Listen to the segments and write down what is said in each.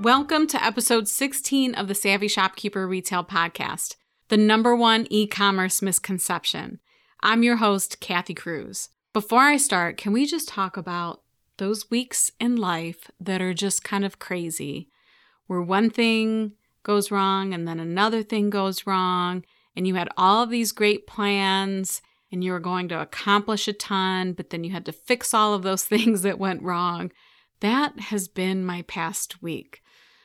Welcome to episode 16 of the Savvy Shopkeeper Retail Podcast, the number one e commerce misconception. I'm your host, Kathy Cruz. Before I start, can we just talk about those weeks in life that are just kind of crazy, where one thing goes wrong and then another thing goes wrong, and you had all of these great plans and you were going to accomplish a ton, but then you had to fix all of those things that went wrong? That has been my past week.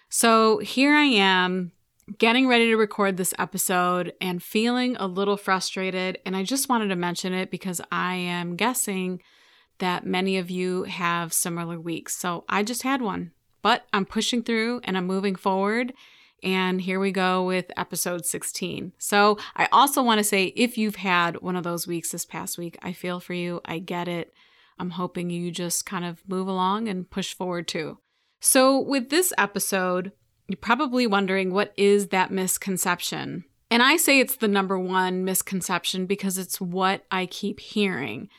So here I am getting ready to record this episode and feeling a little frustrated. And I just wanted to mention it because I am guessing that many of you have similar weeks. So I just had one, but I'm pushing through and I'm moving forward. And here we go with episode 16. So I also want to say if you've had one of those weeks this past week, I feel for you. I get it. I'm hoping you just kind of move along and push forward too. So, with this episode, you're probably wondering what is that misconception? And I say it's the number one misconception because it's what I keep hearing.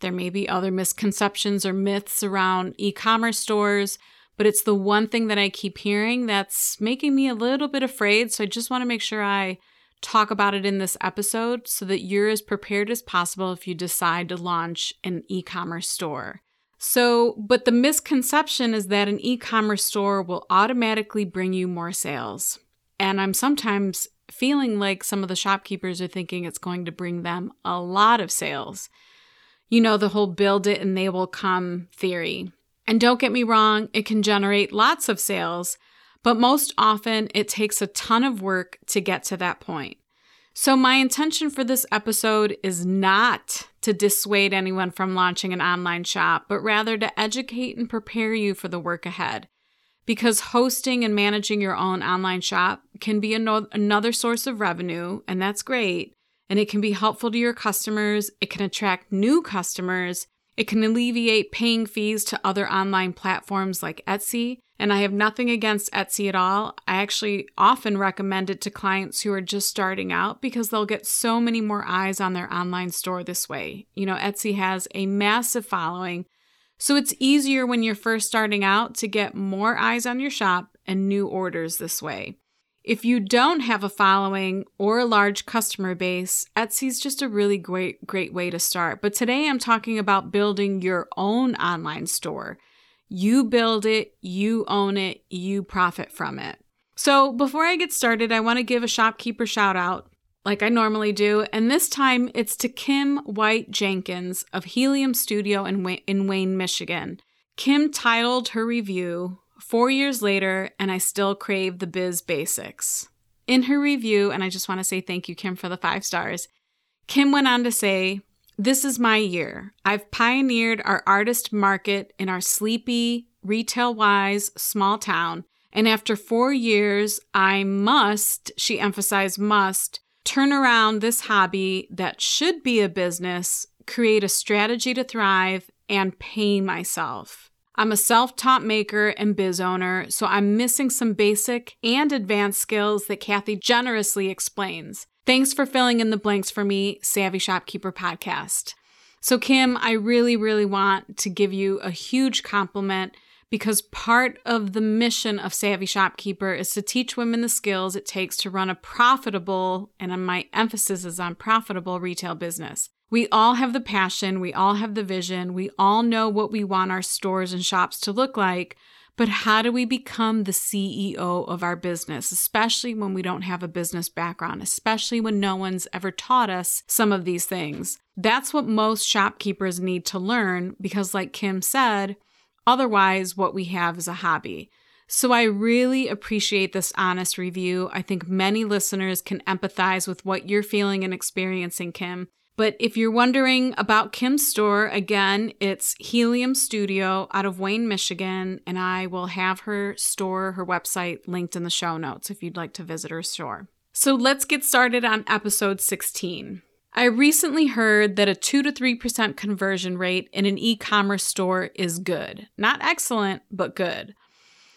There may be other misconceptions or myths around e commerce stores, but it's the one thing that I keep hearing that's making me a little bit afraid. So I just want to make sure I talk about it in this episode so that you're as prepared as possible if you decide to launch an e commerce store. So, but the misconception is that an e commerce store will automatically bring you more sales. And I'm sometimes feeling like some of the shopkeepers are thinking it's going to bring them a lot of sales. You know, the whole build it and they will come theory. And don't get me wrong, it can generate lots of sales, but most often it takes a ton of work to get to that point. So, my intention for this episode is not to dissuade anyone from launching an online shop, but rather to educate and prepare you for the work ahead. Because hosting and managing your own online shop can be another source of revenue, and that's great. And it can be helpful to your customers, it can attract new customers, it can alleviate paying fees to other online platforms like Etsy, and I have nothing against Etsy at all. I actually often recommend it to clients who are just starting out because they'll get so many more eyes on their online store this way. You know, Etsy has a massive following, so it's easier when you're first starting out to get more eyes on your shop and new orders this way. If you don't have a following or a large customer base, Etsy's just a really great great way to start. But today I'm talking about building your own online store. You build it, you own it, you profit from it. So, before I get started, I want to give a shopkeeper shout out like I normally do, and this time it's to Kim White Jenkins of Helium Studio in, in Wayne, Michigan. Kim titled her review four years later, and I still crave the biz basics. In her review, and I just want to say thank you, Kim, for the five stars, Kim went on to say, This is my year. I've pioneered our artist market in our sleepy, retail wise small town. And after four years, I must, she emphasized must, turn around this hobby that should be a business, create a strategy to thrive, and pay myself. I'm a self taught maker and biz owner, so I'm missing some basic and advanced skills that Kathy generously explains. Thanks for filling in the blanks for me, Savvy Shopkeeper Podcast. So, Kim, I really, really want to give you a huge compliment because part of the mission of Savvy Shopkeeper is to teach women the skills it takes to run a profitable, and uh, my emphasis is on profitable retail business. We all have the passion, we all have the vision, we all know what we want our stores and shops to look like. But how do we become the CEO of our business, especially when we don't have a business background, especially when no one's ever taught us some of these things? That's what most shopkeepers need to learn because, like Kim said, otherwise, what we have is a hobby. So I really appreciate this honest review. I think many listeners can empathize with what you're feeling and experiencing, Kim. But if you're wondering about Kim's store, again, it's Helium Studio out of Wayne, Michigan, and I will have her store, her website linked in the show notes if you'd like to visit her store. So let's get started on episode 16. I recently heard that a 2 to 3% conversion rate in an e commerce store is good. Not excellent, but good.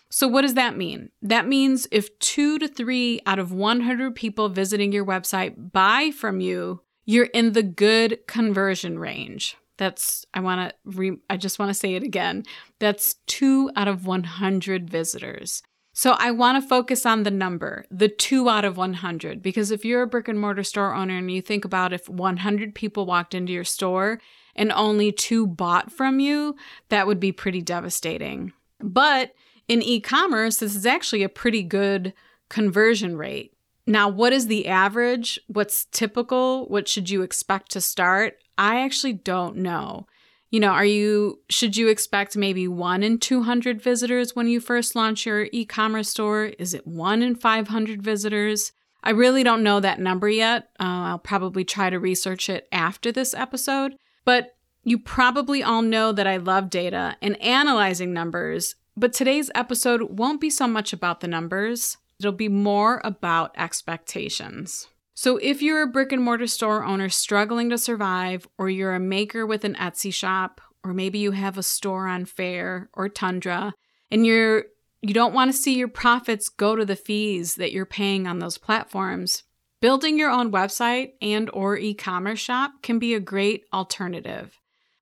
So, what does that mean? That means if two to three out of 100 people visiting your website buy from you, you're in the good conversion range. That's, I want to, re, I just want to say it again. That's two out of 100 visitors. So I want to focus on the number, the two out of 100, because if you're a brick and mortar store owner and you think about if 100 people walked into your store and only two bought from you, that would be pretty devastating. But in e commerce, this is actually a pretty good conversion rate. Now, what is the average? What's typical? What should you expect to start? I actually don't know. You know, are you should you expect maybe 1 in 200 visitors when you first launch your e-commerce store? Is it 1 in 500 visitors? I really don't know that number yet. Uh, I'll probably try to research it after this episode, but you probably all know that I love data and analyzing numbers, but today's episode won't be so much about the numbers. It'll be more about expectations. So, if you're a brick and mortar store owner struggling to survive, or you're a maker with an Etsy shop, or maybe you have a store on Faire or Tundra, and you're you don't want to see your profits go to the fees that you're paying on those platforms, building your own website and or e-commerce shop can be a great alternative.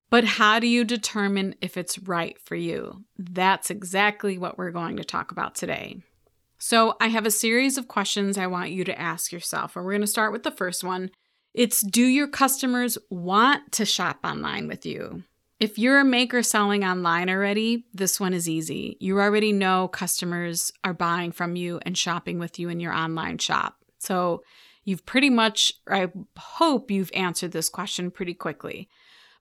But how do you determine if it's right for you? That's exactly what we're going to talk about today. So, I have a series of questions I want you to ask yourself, and we're going to start with the first one. It's Do your customers want to shop online with you? If you're a maker selling online already, this one is easy. You already know customers are buying from you and shopping with you in your online shop. So, you've pretty much, I hope you've answered this question pretty quickly.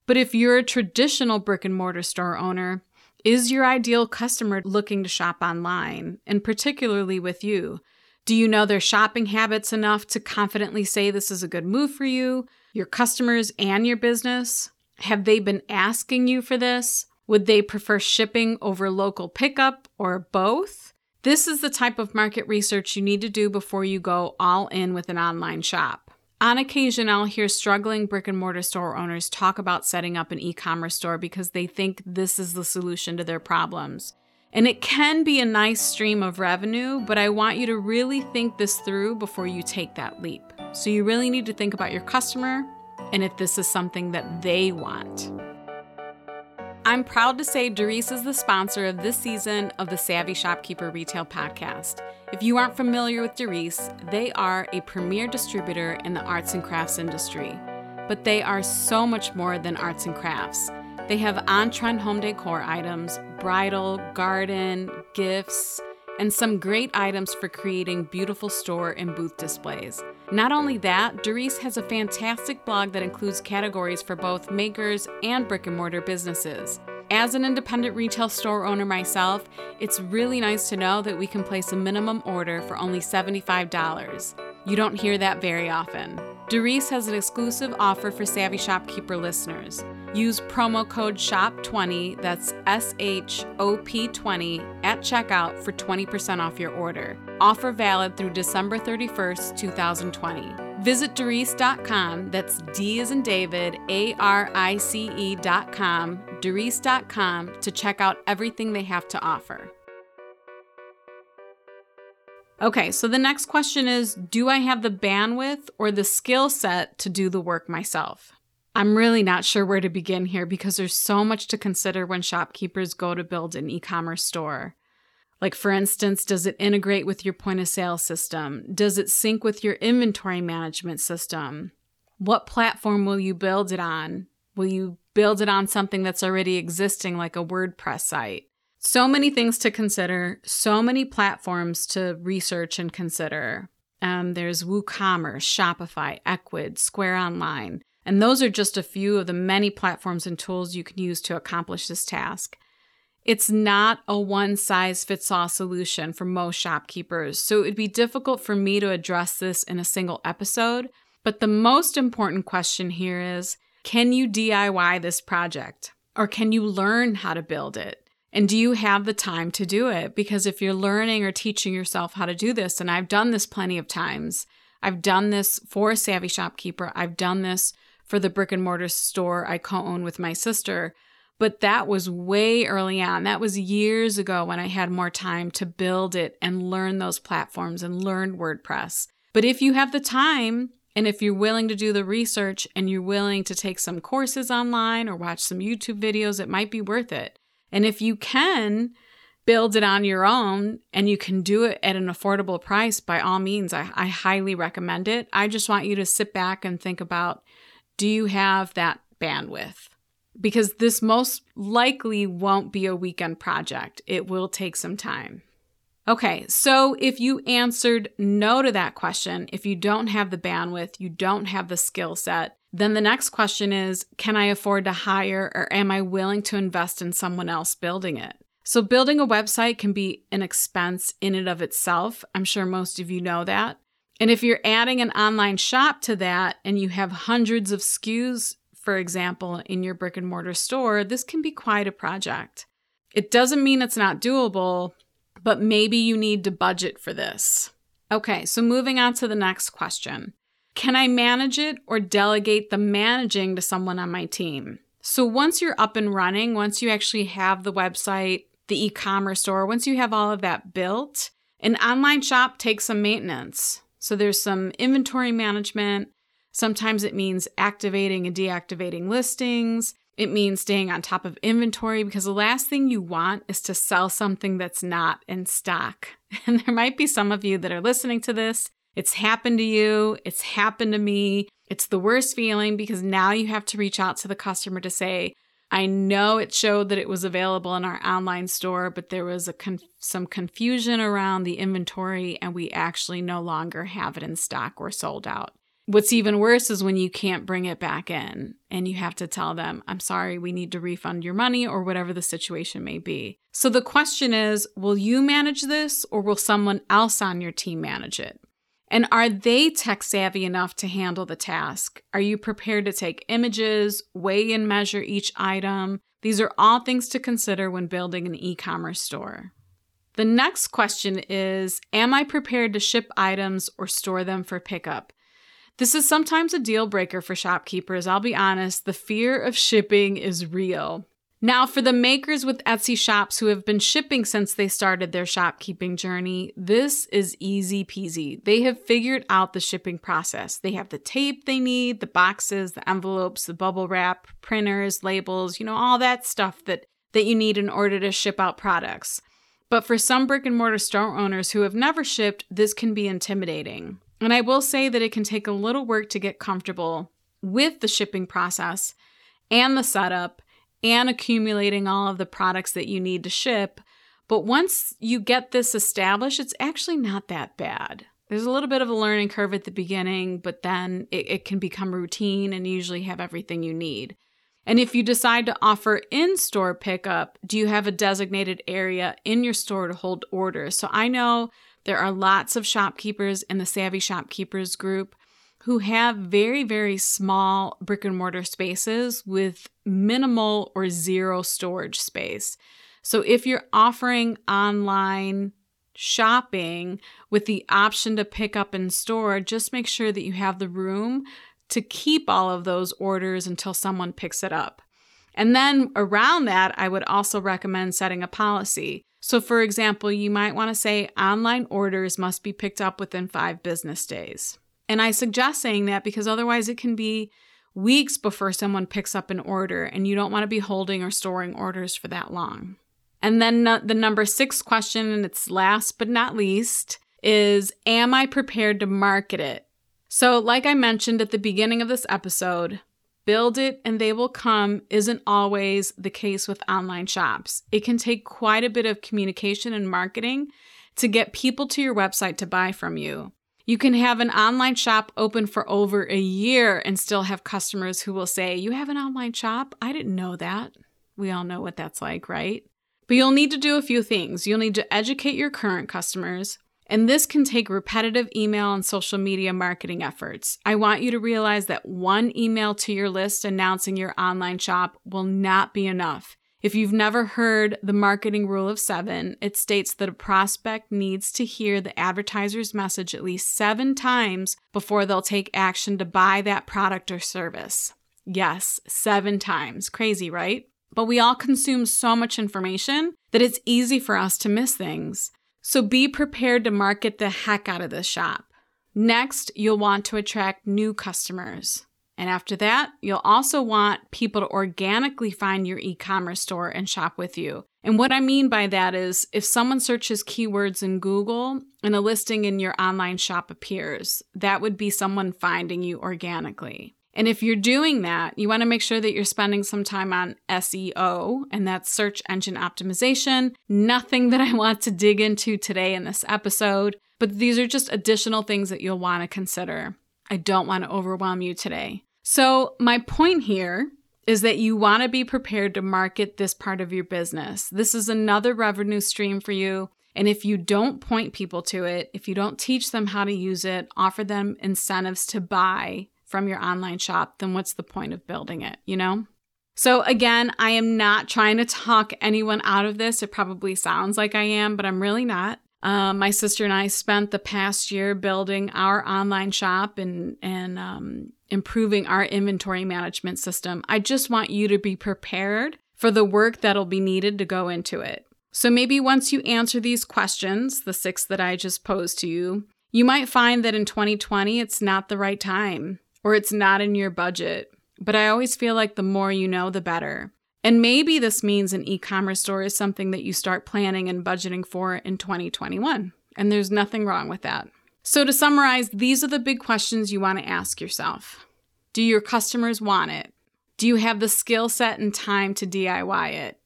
But if you're a traditional brick and mortar store owner, is your ideal customer looking to shop online, and particularly with you? Do you know their shopping habits enough to confidently say this is a good move for you, your customers, and your business? Have they been asking you for this? Would they prefer shipping over local pickup or both? This is the type of market research you need to do before you go all in with an online shop. On occasion, I'll hear struggling brick and mortar store owners talk about setting up an e commerce store because they think this is the solution to their problems. And it can be a nice stream of revenue, but I want you to really think this through before you take that leap. So you really need to think about your customer and if this is something that they want. I'm proud to say Darice is the sponsor of this season of the Savvy Shopkeeper Retail Podcast. If you aren't familiar with Darice, they are a premier distributor in the arts and crafts industry. But they are so much more than arts and crafts. They have on trend home decor items, bridal, garden, gifts, and some great items for creating beautiful store and booth displays. Not only that, Darice has a fantastic blog that includes categories for both makers and brick and mortar businesses. As an independent retail store owner myself, it's really nice to know that we can place a minimum order for only $75. You don't hear that very often. Darice has an exclusive offer for Savvy Shopkeeper listeners. Use promo code SHOP20, that's S H O P 20, at checkout for 20% off your order. Offer valid through December 31st, 2020. Visit Darice.com, that's D as in David, A R I C E.com, Darice.com to check out everything they have to offer. Okay, so the next question is Do I have the bandwidth or the skill set to do the work myself? I'm really not sure where to begin here because there's so much to consider when shopkeepers go to build an e commerce store. Like, for instance, does it integrate with your point of sale system? Does it sync with your inventory management system? What platform will you build it on? Will you build it on something that's already existing, like a WordPress site? So many things to consider, so many platforms to research and consider. Um, there's WooCommerce, Shopify, Ecwid, Square Online, and those are just a few of the many platforms and tools you can use to accomplish this task. It's not a one size fits all solution for most shopkeepers, so it would be difficult for me to address this in a single episode. But the most important question here is can you DIY this project? Or can you learn how to build it? And do you have the time to do it? Because if you're learning or teaching yourself how to do this, and I've done this plenty of times, I've done this for a savvy shopkeeper, I've done this for the brick and mortar store I co own with my sister. But that was way early on. That was years ago when I had more time to build it and learn those platforms and learn WordPress. But if you have the time, and if you're willing to do the research and you're willing to take some courses online or watch some YouTube videos, it might be worth it. And if you can build it on your own and you can do it at an affordable price, by all means, I, I highly recommend it. I just want you to sit back and think about do you have that bandwidth? Because this most likely won't be a weekend project, it will take some time. Okay, so if you answered no to that question, if you don't have the bandwidth, you don't have the skill set, then the next question is Can I afford to hire or am I willing to invest in someone else building it? So, building a website can be an expense in and of itself. I'm sure most of you know that. And if you're adding an online shop to that and you have hundreds of SKUs, for example, in your brick and mortar store, this can be quite a project. It doesn't mean it's not doable, but maybe you need to budget for this. Okay, so moving on to the next question. Can I manage it or delegate the managing to someone on my team? So once you're up and running, once you actually have the website, the e commerce store, once you have all of that built, an online shop takes some maintenance. So there's some inventory management. Sometimes it means activating and deactivating listings. It means staying on top of inventory because the last thing you want is to sell something that's not in stock. And there might be some of you that are listening to this it's happened to you, it's happened to me. It's the worst feeling because now you have to reach out to the customer to say, I know it showed that it was available in our online store, but there was a con- some confusion around the inventory and we actually no longer have it in stock or sold out. What's even worse is when you can't bring it back in and you have to tell them, I'm sorry, we need to refund your money or whatever the situation may be. So the question is will you manage this or will someone else on your team manage it? And are they tech savvy enough to handle the task? Are you prepared to take images, weigh and measure each item? These are all things to consider when building an e commerce store. The next question is Am I prepared to ship items or store them for pickup? This is sometimes a deal breaker for shopkeepers. I'll be honest, the fear of shipping is real. Now, for the makers with Etsy shops who have been shipping since they started their shopkeeping journey, this is easy peasy. They have figured out the shipping process. They have the tape they need, the boxes, the envelopes, the bubble wrap, printers, labels, you know, all that stuff that, that you need in order to ship out products. But for some brick and mortar store owners who have never shipped, this can be intimidating. And I will say that it can take a little work to get comfortable with the shipping process and the setup and accumulating all of the products that you need to ship. But once you get this established, it's actually not that bad. There's a little bit of a learning curve at the beginning, but then it, it can become routine and usually have everything you need. And if you decide to offer in store pickup, do you have a designated area in your store to hold orders? So I know there are lots of shopkeepers in the Savvy Shopkeepers group who have very, very small brick and mortar spaces with minimal or zero storage space. So if you're offering online shopping with the option to pick up in store, just make sure that you have the room to keep all of those orders until someone picks it up. And then around that, I would also recommend setting a policy. So, for example, you might want to say online orders must be picked up within five business days. And I suggest saying that because otherwise it can be weeks before someone picks up an order, and you don't want to be holding or storing orders for that long. And then the number six question, and it's last but not least, is Am I prepared to market it? So, like I mentioned at the beginning of this episode, build it and they will come isn't always the case with online shops. It can take quite a bit of communication and marketing to get people to your website to buy from you. You can have an online shop open for over a year and still have customers who will say, You have an online shop? I didn't know that. We all know what that's like, right? But you'll need to do a few things. You'll need to educate your current customers. And this can take repetitive email and social media marketing efforts. I want you to realize that one email to your list announcing your online shop will not be enough. If you've never heard the marketing rule of seven, it states that a prospect needs to hear the advertiser's message at least seven times before they'll take action to buy that product or service. Yes, seven times. Crazy, right? But we all consume so much information that it's easy for us to miss things. So be prepared to market the heck out of this shop. Next, you'll want to attract new customers. And after that, you'll also want people to organically find your e commerce store and shop with you. And what I mean by that is if someone searches keywords in Google and a listing in your online shop appears, that would be someone finding you organically. And if you're doing that, you want to make sure that you're spending some time on SEO, and that's search engine optimization. Nothing that I want to dig into today in this episode, but these are just additional things that you'll want to consider. I don't want to overwhelm you today. So, my point here is that you want to be prepared to market this part of your business. This is another revenue stream for you. And if you don't point people to it, if you don't teach them how to use it, offer them incentives to buy, from your online shop, then what's the point of building it, you know? So, again, I am not trying to talk anyone out of this. It probably sounds like I am, but I'm really not. Um, my sister and I spent the past year building our online shop and and um, improving our inventory management system. I just want you to be prepared for the work that'll be needed to go into it. So maybe once you answer these questions, the six that I just posed to you, you might find that in 2020 it's not the right time or it's not in your budget. But I always feel like the more you know, the better. And maybe this means an e commerce store is something that you start planning and budgeting for in 2021. And there's nothing wrong with that. So, to summarize, these are the big questions you want to ask yourself Do your customers want it? Do you have the skill set and time to DIY it?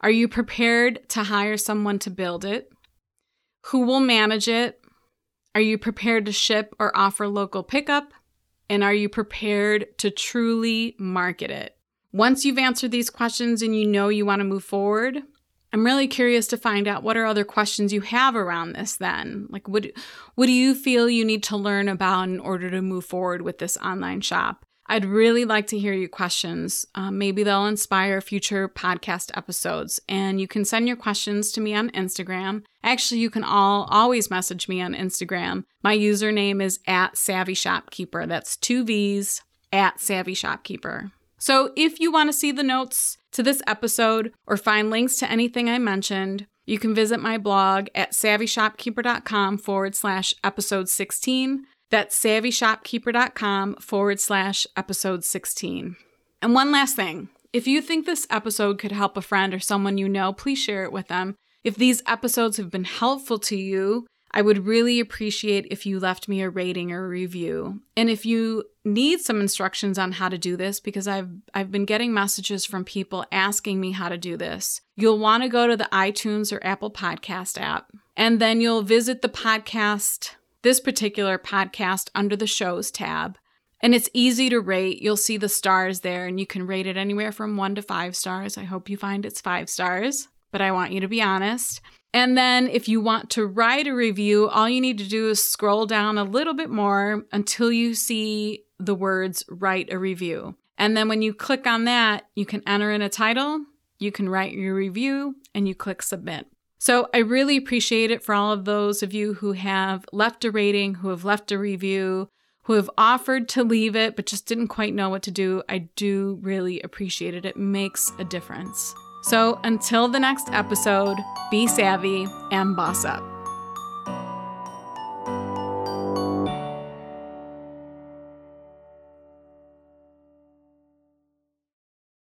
Are you prepared to hire someone to build it? Who will manage it? Are you prepared to ship or offer local pickup? And are you prepared to truly market it? Once you've answered these questions and you know you want to move forward, I'm really curious to find out what are other questions you have around this then. Like what what do you feel you need to learn about in order to move forward with this online shop? I'd really like to hear your questions. Um, maybe they'll inspire future podcast episodes. And you can send your questions to me on Instagram. Actually, you can all always message me on Instagram. My username is at Savvy Shopkeeper. That's two V's at Savvy Shopkeeper. So if you want to see the notes to this episode or find links to anything I mentioned, you can visit my blog at savvyshopkeeper.com forward slash episode 16. That's savvyshopkeeper.com forward slash episode 16. And one last thing if you think this episode could help a friend or someone you know, please share it with them. If these episodes have been helpful to you, I would really appreciate if you left me a rating or a review. And if you need some instructions on how to do this because I've I've been getting messages from people asking me how to do this. You'll want to go to the iTunes or Apple Podcast app and then you'll visit the podcast this particular podcast under the shows tab. And it's easy to rate. You'll see the stars there, and you can rate it anywhere from one to five stars. I hope you find it's five stars, but I want you to be honest. And then if you want to write a review, all you need to do is scroll down a little bit more until you see the words write a review. And then when you click on that, you can enter in a title, you can write your review, and you click submit. So I really appreciate it for all of those of you who have left a rating, who have left a review, who have offered to leave it but just didn't quite know what to do. I do really appreciate it. It makes a difference. So until the next episode, be savvy and boss up.